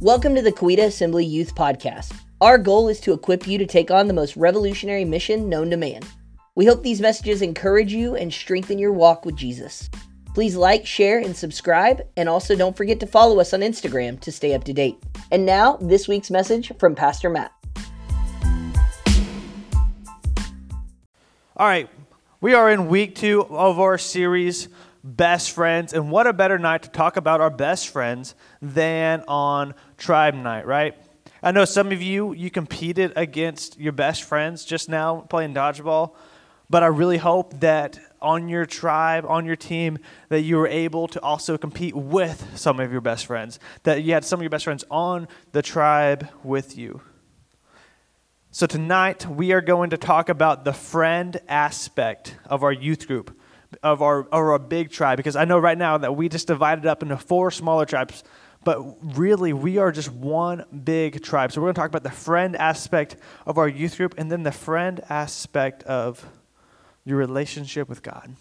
Welcome to the Coweta Assembly Youth Podcast. Our goal is to equip you to take on the most revolutionary mission known to man. We hope these messages encourage you and strengthen your walk with Jesus. Please like, share, and subscribe, and also don't forget to follow us on Instagram to stay up to date. And now, this week's message from Pastor Matt. All right, we are in week two of our series, Best Friends. And what a better night to talk about our best friends than on Tribe Night, right? I know some of you, you competed against your best friends just now playing dodgeball, but I really hope that on your tribe, on your team, that you were able to also compete with some of your best friends, that you had some of your best friends on the tribe with you. So, tonight we are going to talk about the friend aspect of our youth group, of our, our big tribe, because I know right now that we just divided up into four smaller tribes, but really we are just one big tribe. So, we're going to talk about the friend aspect of our youth group and then the friend aspect of your relationship with God.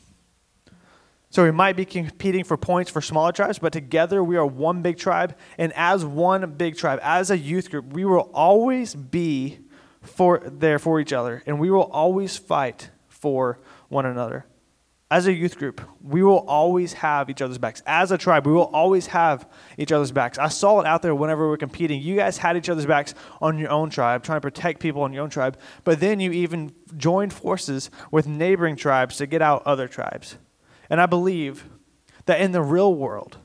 So we might be competing for points for smaller tribes, but together we are one big tribe. And as one big tribe, as a youth group, we will always be for there for each other, and we will always fight for one another. As a youth group, we will always have each other's backs. As a tribe, we will always have each other's backs. I saw it out there whenever we were competing. You guys had each other's backs on your own tribe, trying to protect people on your own tribe, but then you even joined forces with neighboring tribes to get out other tribes. And I believe that in the real world,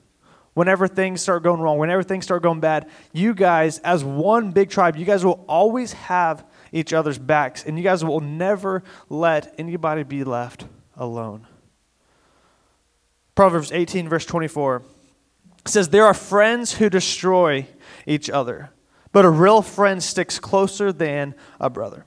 whenever things start going wrong, whenever things start going bad, you guys, as one big tribe, you guys will always have each other's backs, and you guys will never let anybody be left alone. Proverbs 18, verse 24 says, There are friends who destroy each other, but a real friend sticks closer than a brother.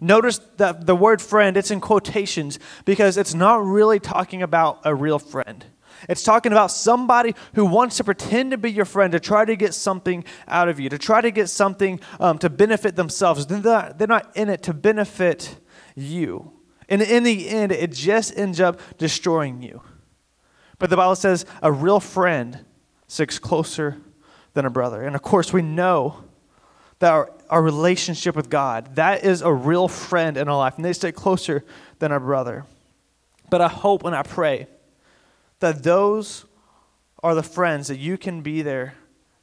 Notice that the word friend, it's in quotations because it's not really talking about a real friend. It's talking about somebody who wants to pretend to be your friend to try to get something out of you, to try to get something um, to benefit themselves. They're not, they're not in it to benefit you. And in the end, it just ends up destroying you. But the Bible says a real friend sticks closer than a brother. And of course, we know that our, our relationship with God, that is a real friend in our life, and they stick closer than a brother. But I hope and I pray that those are the friends that you can be there,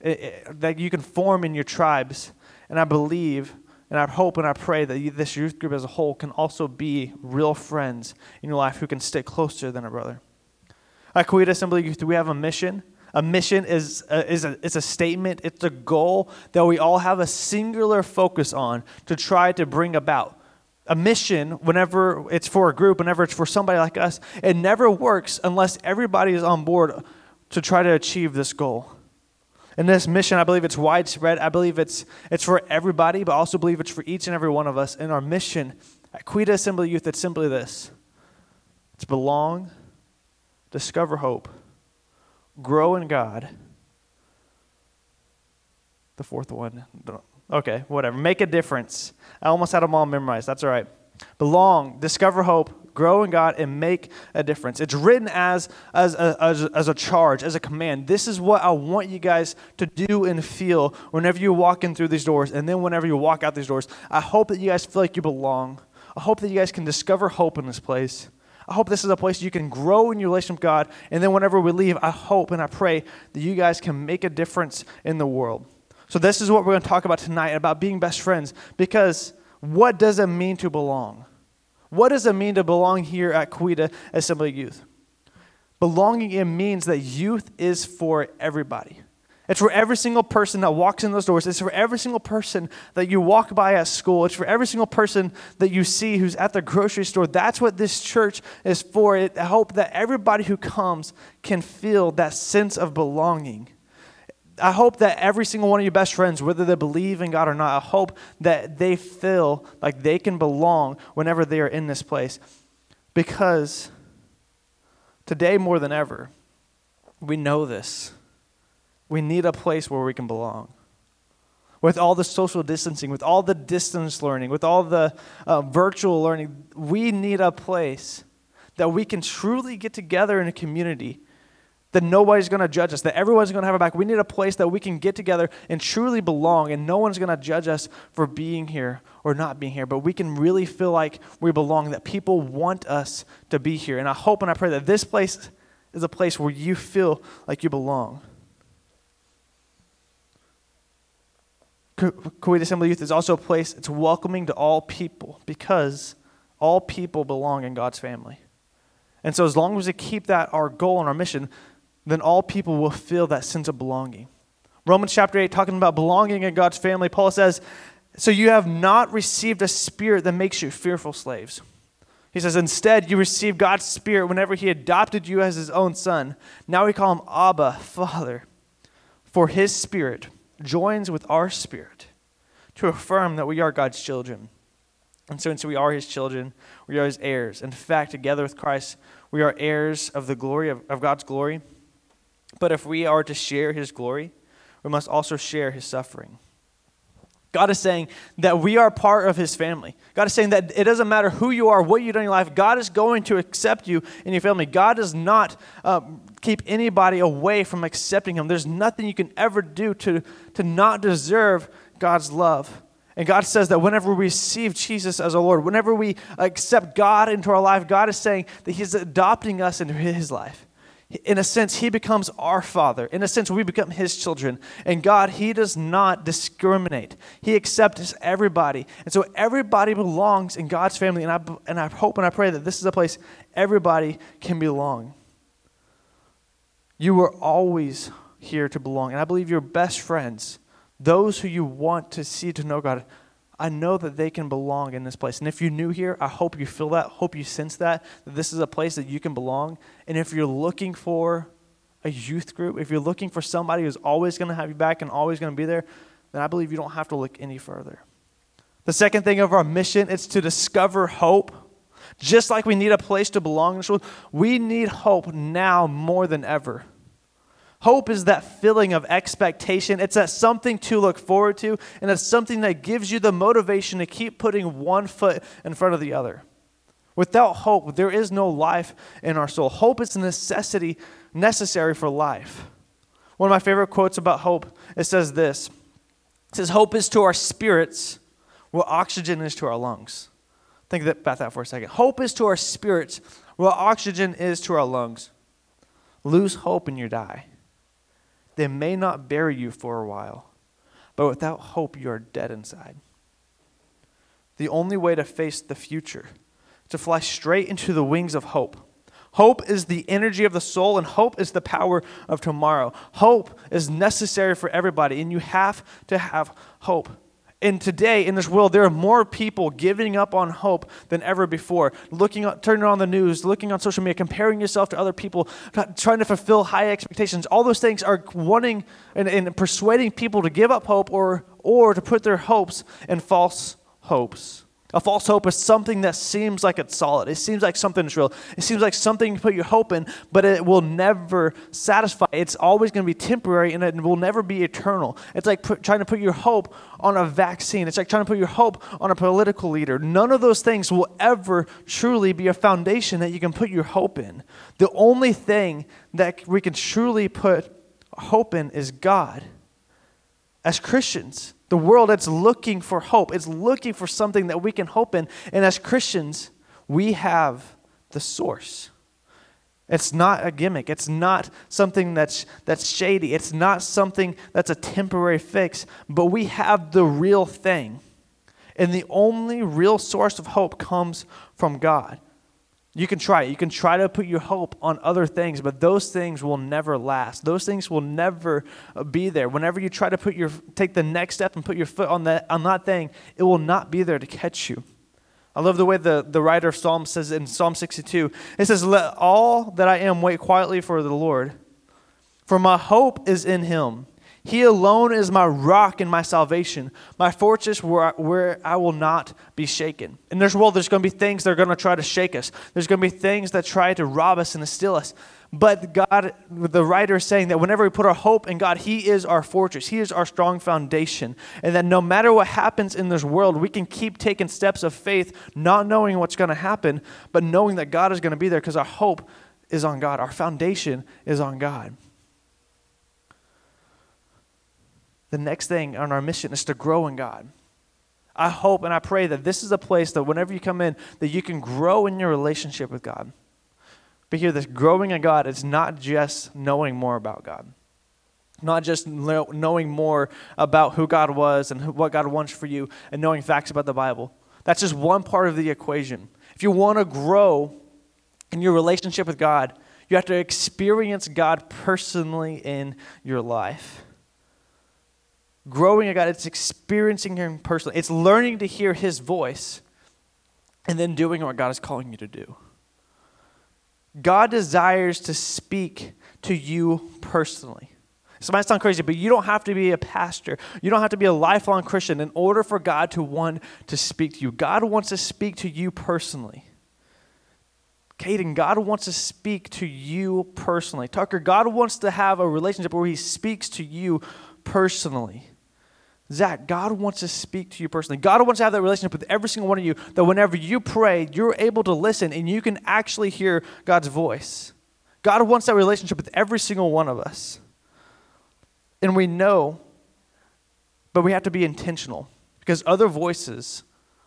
eh, eh, that you can form in your tribes. And I believe and I hope and I pray that this youth group as a whole can also be real friends in your life who can stick closer than a brother. At Coweta Assembly Youth, we have a mission. A mission is uh, a, is a, it's a statement, it's a goal that we all have a singular focus on to try to bring about a mission, whenever it's for a group, whenever it's for somebody like us, it never works unless everybody is on board to try to achieve this goal. And this mission, I believe it's widespread. I believe it's, it's for everybody, but I also believe it's for each and every one of us. And our mission at Coweta Assembly Youth, it's simply this it's belong, discover hope, grow in God. The fourth one, Okay, whatever. Make a difference. I almost had them all memorized. That's all right. Belong, discover hope, grow in God, and make a difference. It's written as, as, a, as, as a charge, as a command. This is what I want you guys to do and feel whenever you walk in through these doors, and then whenever you walk out these doors. I hope that you guys feel like you belong. I hope that you guys can discover hope in this place. I hope this is a place you can grow in your relationship with God. And then whenever we leave, I hope and I pray that you guys can make a difference in the world. So, this is what we're going to talk about tonight about being best friends. Because what does it mean to belong? What does it mean to belong here at Coweta Assembly Youth? Belonging, it means that youth is for everybody. It's for every single person that walks in those doors. It's for every single person that you walk by at school. It's for every single person that you see who's at the grocery store. That's what this church is for. It, I hope that everybody who comes can feel that sense of belonging. I hope that every single one of your best friends, whether they believe in God or not, I hope that they feel like they can belong whenever they are in this place. Because today, more than ever, we know this. We need a place where we can belong. With all the social distancing, with all the distance learning, with all the uh, virtual learning, we need a place that we can truly get together in a community that nobody's going to judge us, that everyone's going to have our back. We need a place that we can get together and truly belong, and no one's going to judge us for being here or not being here, but we can really feel like we belong, that people want us to be here. And I hope and I pray that this place is a place where you feel like you belong. Coweta Assembly Youth is also a place it's welcoming to all people because all people belong in God's family. And so, as long as we keep that our goal and our mission, then all people will feel that sense of belonging. Romans chapter 8, talking about belonging in God's family, Paul says, So you have not received a spirit that makes you fearful slaves. He says, Instead, you received God's spirit whenever he adopted you as his own son. Now we call him Abba, Father. For his spirit joins with our spirit to affirm that we are God's children. And so, since we are his children, we are his heirs. In fact, together with Christ, we are heirs of the glory of, of God's glory. But if we are to share his glory, we must also share his suffering. God is saying that we are part of his family. God is saying that it doesn't matter who you are, what you do in your life, God is going to accept you in your family. God does not uh, keep anybody away from accepting him. There's nothing you can ever do to, to not deserve God's love. And God says that whenever we receive Jesus as our Lord, whenever we accept God into our life, God is saying that He's adopting us into His life in a sense, he becomes our father. In a sense, we become his children. And God, he does not discriminate. He accepts everybody. And so everybody belongs in God's family. And I, and I hope and I pray that this is a place everybody can belong. You were always here to belong. And I believe your best friends, those who you want to see to know God, I know that they can belong in this place. And if you're new here, I hope you feel that, hope you sense that, that this is a place that you can belong. And if you're looking for a youth group, if you're looking for somebody who's always going to have you back and always going to be there, then I believe you don't have to look any further. The second thing of our mission is to discover hope. Just like we need a place to belong in this world, we need hope now more than ever. Hope is that feeling of expectation. It's that something to look forward to, and it's something that gives you the motivation to keep putting one foot in front of the other. Without hope, there is no life in our soul. Hope is a necessity necessary for life. One of my favorite quotes about hope, it says this. It says, Hope is to our spirits what oxygen is to our lungs. Think about that for a second. Hope is to our spirits what oxygen is to our lungs. Lose hope and you die. They may not bury you for a while, but without hope, you are dead inside. The only way to face the future to fly straight into the wings of hope. Hope is the energy of the soul, and hope is the power of tomorrow. Hope is necessary for everybody, and you have to have hope. And today, in this world, there are more people giving up on hope than ever before. Looking, turning on the news, looking on social media, comparing yourself to other people, trying to fulfill high expectations. All those things are wanting and, and persuading people to give up hope or, or to put their hopes in false hopes. A false hope is something that seems like it's solid. It seems like something is real. It seems like something you put your hope in, but it will never satisfy. It's always going to be temporary and it will never be eternal. It's like put, trying to put your hope on a vaccine. It's like trying to put your hope on a political leader. None of those things will ever truly be a foundation that you can put your hope in. The only thing that we can truly put hope in is God. As Christians, the world that's looking for hope. It's looking for something that we can hope in. And as Christians, we have the source. It's not a gimmick. It's not something that's, that's shady. It's not something that's a temporary fix, but we have the real thing. And the only real source of hope comes from God. You can try. You can try to put your hope on other things, but those things will never last. Those things will never uh, be there. Whenever you try to put your take the next step and put your foot on that on that thing, it will not be there to catch you. I love the way the, the writer of Psalm says in Psalm 62. It says, Let all that I am wait quietly for the Lord, for my hope is in him. He alone is my rock and my salvation, my fortress where I, where I will not be shaken. In this world, there's going to be things that are going to try to shake us. There's going to be things that try to rob us and to steal us. But God, the writer is saying that whenever we put our hope in God, He is our fortress. He is our strong foundation. And that no matter what happens in this world, we can keep taking steps of faith, not knowing what's going to happen, but knowing that God is going to be there because our hope is on God. Our foundation is on God. The next thing on our mission is to grow in God. I hope and I pray that this is a place that whenever you come in, that you can grow in your relationship with God. But here, this growing in God is not just knowing more about God, not just knowing more about who God was and what God wants for you and knowing facts about the Bible. That's just one part of the equation. If you want to grow in your relationship with God, you have to experience God personally in your life. Growing in God, it's experiencing Him personally, it's learning to hear His voice and then doing what God is calling you to do. God desires to speak to you personally. This might sound crazy, but you don't have to be a pastor. You don't have to be a lifelong Christian in order for God to want to speak to you. God wants to speak to you personally. Caden, God wants to speak to you personally. Tucker, God wants to have a relationship where He speaks to you personally. Zach, God wants to speak to you personally. God wants to have that relationship with every single one of you that whenever you pray, you're able to listen and you can actually hear God's voice. God wants that relationship with every single one of us. And we know, but we have to be intentional because other voices,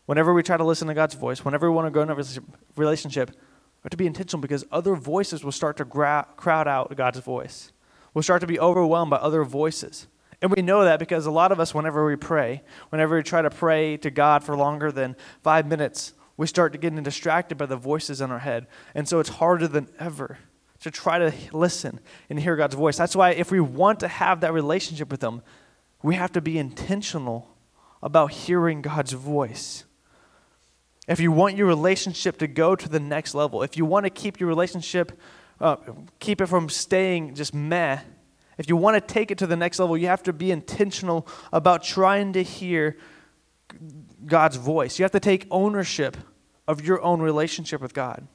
whenever we try to listen to God's voice, whenever we want to go in a relationship, we have to be intentional because other voices will start to gra- crowd out God's voice. We'll start to be overwhelmed by other voices. And we know that because a lot of us, whenever we pray, whenever we try to pray to God for longer than five minutes, we start to get distracted by the voices in our head. And so it's harder than ever to try to listen and hear God's voice. That's why if we want to have that relationship with Him, we have to be intentional about hearing God's voice. If you want your relationship to go to the next level, if you want to keep your relationship, uh, keep it from staying just meh, if you want to take it to the next level, you have to be intentional about trying to hear God's voice. You have to take ownership of your own relationship with God.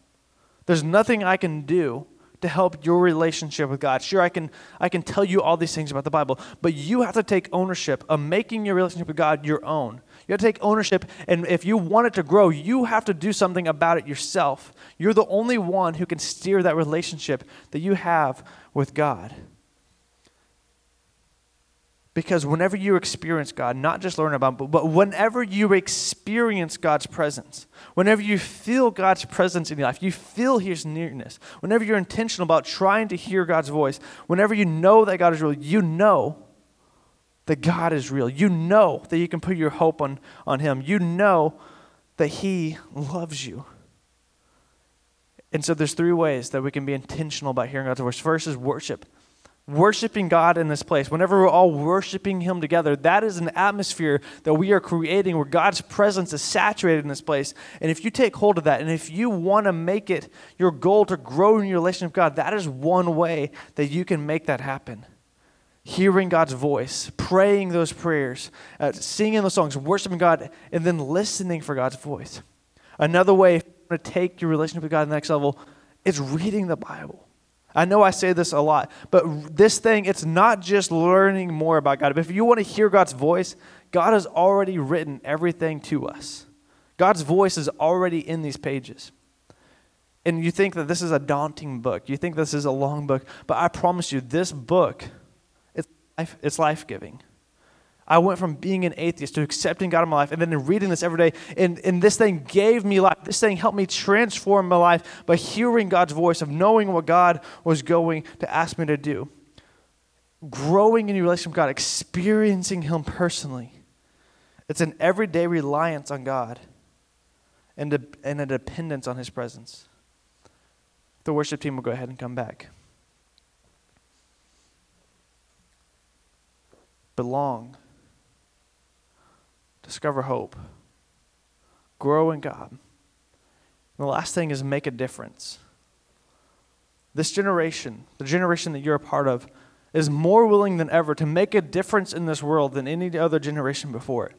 There's nothing I can do to help your relationship with God. Sure, I can, I can tell you all these things about the Bible, but you have to take ownership of making your relationship with God your own. You have to take ownership, and if you want it to grow, you have to do something about it yourself. You're the only one who can steer that relationship that you have with God. Because whenever you experience God, not just learn about Him, but whenever you experience God's presence, whenever you feel God's presence in your life, you feel His nearness, whenever you're intentional about trying to hear God's voice, whenever you know that God is real, you know that God is real. You know that you can put your hope on, on Him. You know that He loves you. And so there's three ways that we can be intentional about hearing God's voice. First is worship worshiping God in this place, whenever we're all worshiping Him together, that is an atmosphere that we are creating where God's presence is saturated in this place. And if you take hold of that, and if you want to make it your goal to grow in your relationship with God, that is one way that you can make that happen. Hearing God's voice, praying those prayers, uh, singing those songs, worshiping God, and then listening for God's voice. Another way to take your relationship with God to the next level is reading the Bible. I know I say this a lot, but this thing, it's not just learning more about God. But if you want to hear God's voice, God has already written everything to us. God's voice is already in these pages. And you think that this is a daunting book. You think this is a long book. But I promise you, this book, it's life, it's life-giving. I went from being an atheist to accepting God in my life and then reading this every day. And, and this thing gave me life. This thing helped me transform my life by hearing God's voice, of knowing what God was going to ask me to do. Growing in your relationship with God, experiencing Him personally. It's an everyday reliance on God and a, and a dependence on His presence. The worship team will go ahead and come back. Belong discover hope, grow in God. And the last thing is make a difference. This generation, the generation that you're a part of, is more willing than ever to make a difference in this world than any other generation before it.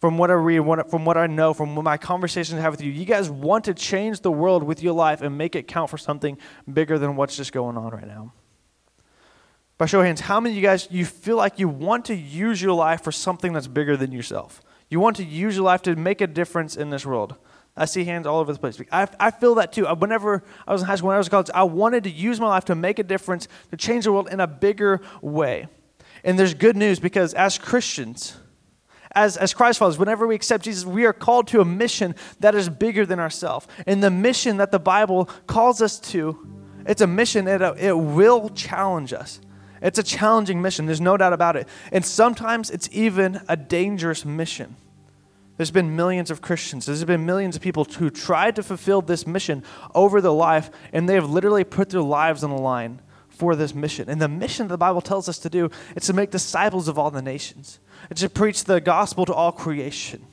From what I read, from what I know, from my conversations I have with you, you guys want to change the world with your life and make it count for something bigger than what's just going on right now. By show of hands, how many of you guys you feel like you want to use your life for something that's bigger than yourself? You want to use your life to make a difference in this world. I see hands all over the place. I, I feel that too. Whenever I was in high school, when I was in college, I wanted to use my life to make a difference, to change the world in a bigger way. And there's good news because as Christians, as, as Christ followers, whenever we accept Jesus, we are called to a mission that is bigger than ourselves. And the mission that the Bible calls us to, it's a mission that it will challenge us. It's a challenging mission, there's no doubt about it. And sometimes it's even a dangerous mission. There's been millions of Christians, there's been millions of people who tried to fulfill this mission over their life, and they have literally put their lives on the line for this mission. And the mission that the Bible tells us to do is to make disciples of all the nations. It's to preach the gospel to all creation.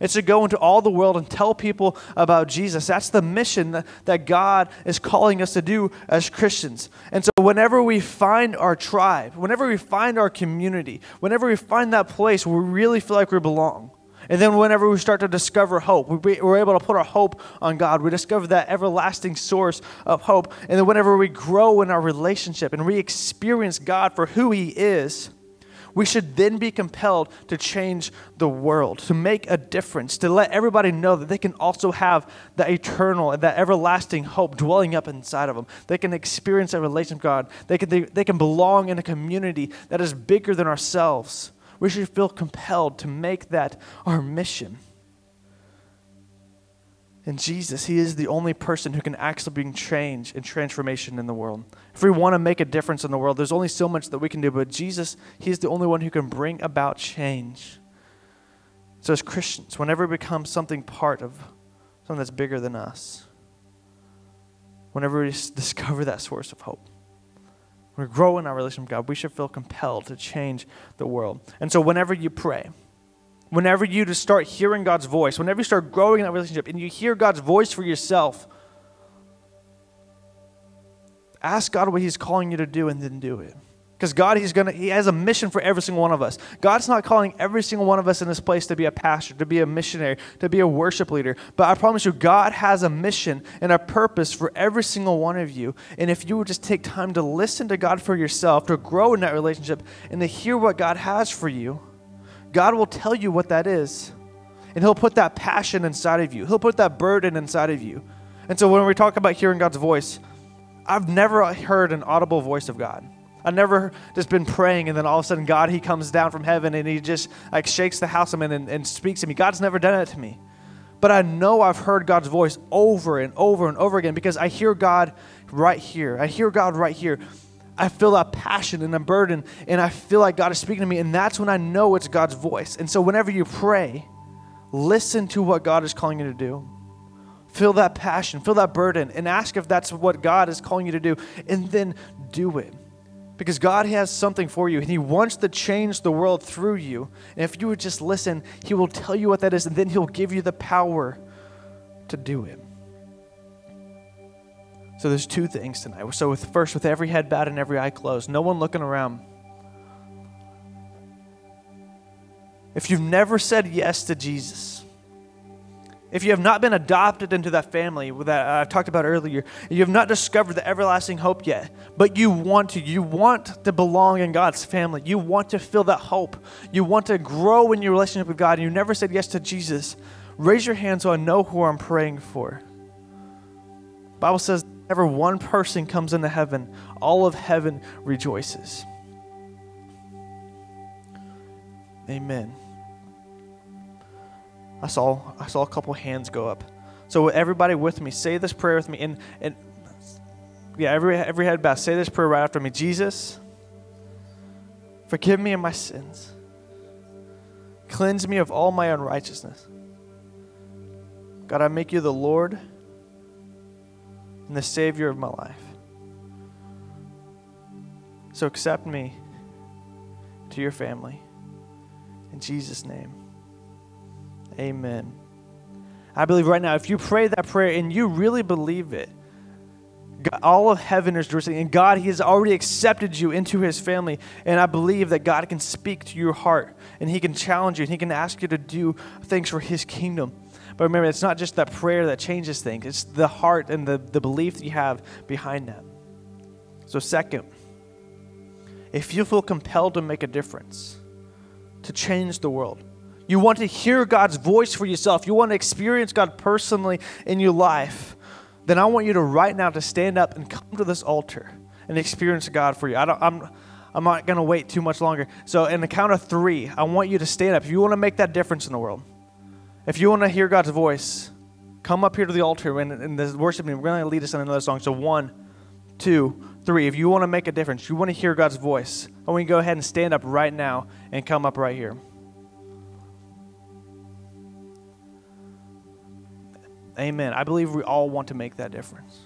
It's to go into all the world and tell people about Jesus. That's the mission that, that God is calling us to do as Christians. And so, whenever we find our tribe, whenever we find our community, whenever we find that place where we really feel like we belong, and then, whenever we start to discover hope, we're able to put our hope on God. We discover that everlasting source of hope. And then, whenever we grow in our relationship and we experience God for who He is, we should then be compelled to change the world, to make a difference, to let everybody know that they can also have that eternal and that everlasting hope dwelling up inside of them. They can experience a relationship with God. They can, they, they can belong in a community that is bigger than ourselves. We should feel compelled to make that our mission. And Jesus, He is the only person who can actually bring change and transformation in the world. If we want to make a difference in the world, there's only so much that we can do, but Jesus, He's the only one who can bring about change. So, as Christians, whenever we become something part of something that's bigger than us, whenever we discover that source of hope, we grow in our relationship with God, we should feel compelled to change the world. And so, whenever you pray, whenever you just start hearing God's voice, whenever you start growing in that relationship and you hear God's voice for yourself, ask God what He's calling you to do and then do it. Because God, He's gonna, He has a mission for every single one of us. God's not calling every single one of us in this place to be a pastor, to be a missionary, to be a worship leader. But I promise you, God has a mission and a purpose for every single one of you. And if you would just take time to listen to God for yourself, to grow in that relationship, and to hear what God has for you, God will tell you what that is. And He'll put that passion inside of you, He'll put that burden inside of you. And so when we talk about hearing God's voice, I've never heard an audible voice of God. I've never just been praying and then all of a sudden God, He comes down from heaven and He just like shakes the house I'm in and, and speaks to me. God's never done it to me. But I know I've heard God's voice over and over and over again because I hear God right here. I hear God right here. I feel that passion and a burden, and I feel like God is speaking to me, and that's when I know it's God's voice. And so, whenever you pray, listen to what God is calling you to do. Feel that passion, feel that burden, and ask if that's what God is calling you to do, and then do it. Because God has something for you, and He wants to change the world through you. And if you would just listen, He will tell you what that is, and then He'll give you the power to do it. So there's two things tonight. So with first, with every head bowed and every eye closed, no one looking around. If you've never said yes to Jesus, if you have not been adopted into that family that uh, I talked about earlier, you have not discovered the everlasting hope yet, but you want to, you want to belong in God's family. You want to feel that hope. You want to grow in your relationship with God, and you never said yes to Jesus. Raise your hand so I know who I'm praying for. The Bible says whenever one person comes into heaven, all of heaven rejoices. Amen. I saw I saw a couple hands go up. So everybody with me, say this prayer with me. And and yeah, every every head bow. Say this prayer right after me. Jesus, forgive me of my sins. Cleanse me of all my unrighteousness. God, I make you the Lord and the Savior of my life. So accept me to your family. In Jesus' name, amen. I believe right now, if you pray that prayer and you really believe it, God, all of heaven is rejoicing, and God, He has already accepted you into His family. And I believe that God can speak to your heart, and He can challenge you, and He can ask you to do things for His kingdom. But remember, it's not just that prayer that changes things, it's the heart and the, the belief that you have behind that. So, second, if you feel compelled to make a difference, to change the world, you want to hear God's voice for yourself, you want to experience God personally in your life, then I want you to right now to stand up and come to this altar and experience God for you. I don't, I'm, I'm not going to wait too much longer. So, in the count of three, I want you to stand up. If you want to make that difference in the world, if you want to hear God's voice, come up here to the altar and, and the worship team. We're going to lead us in another song. So, one, two, three. If you want to make a difference, you want to hear God's voice, I want you to go ahead and stand up right now and come up right here. Amen. I believe we all want to make that difference.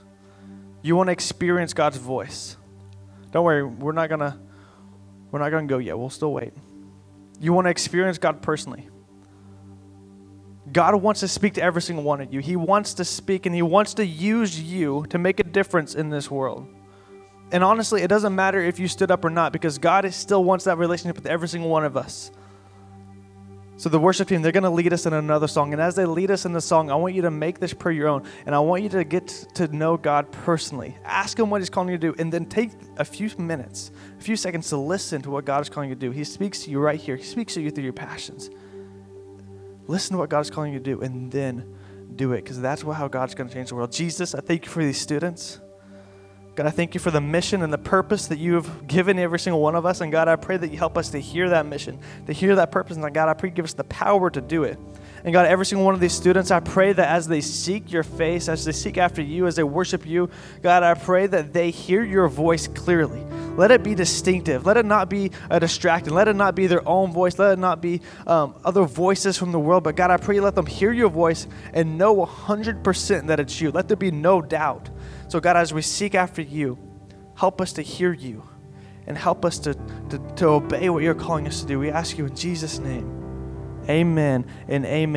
You want to experience God's voice. Don't worry, we're not to we're not going to go yet. We'll still wait. You want to experience God personally. God wants to speak to every single one of you. He wants to speak and He wants to use you to make a difference in this world. And honestly, it doesn't matter if you stood up or not because God still wants that relationship with every single one of us. So the worship team, they're going to lead us in another song. And as they lead us in the song, I want you to make this prayer your own. And I want you to get to know God personally. Ask him what he's calling you to do. And then take a few minutes, a few seconds to listen to what God is calling you to do. He speaks to you right here. He speaks to you through your passions. Listen to what God is calling you to do and then do it because that's how God's going to change the world. Jesus, I thank you for these students. God, I thank you for the mission and the purpose that you have given every single one of us. And God, I pray that you help us to hear that mission, to hear that purpose. And God, I pray you give us the power to do it. And God, every single one of these students, I pray that as they seek your face, as they seek after you, as they worship you, God, I pray that they hear your voice clearly. Let it be distinctive. Let it not be a distracting. Let it not be their own voice. Let it not be um, other voices from the world. But God, I pray you let them hear your voice and know 100% that it's you. Let there be no doubt. So, God, as we seek after you, help us to hear you and help us to, to, to obey what you're calling us to do. We ask you in Jesus' name. Amen and amen.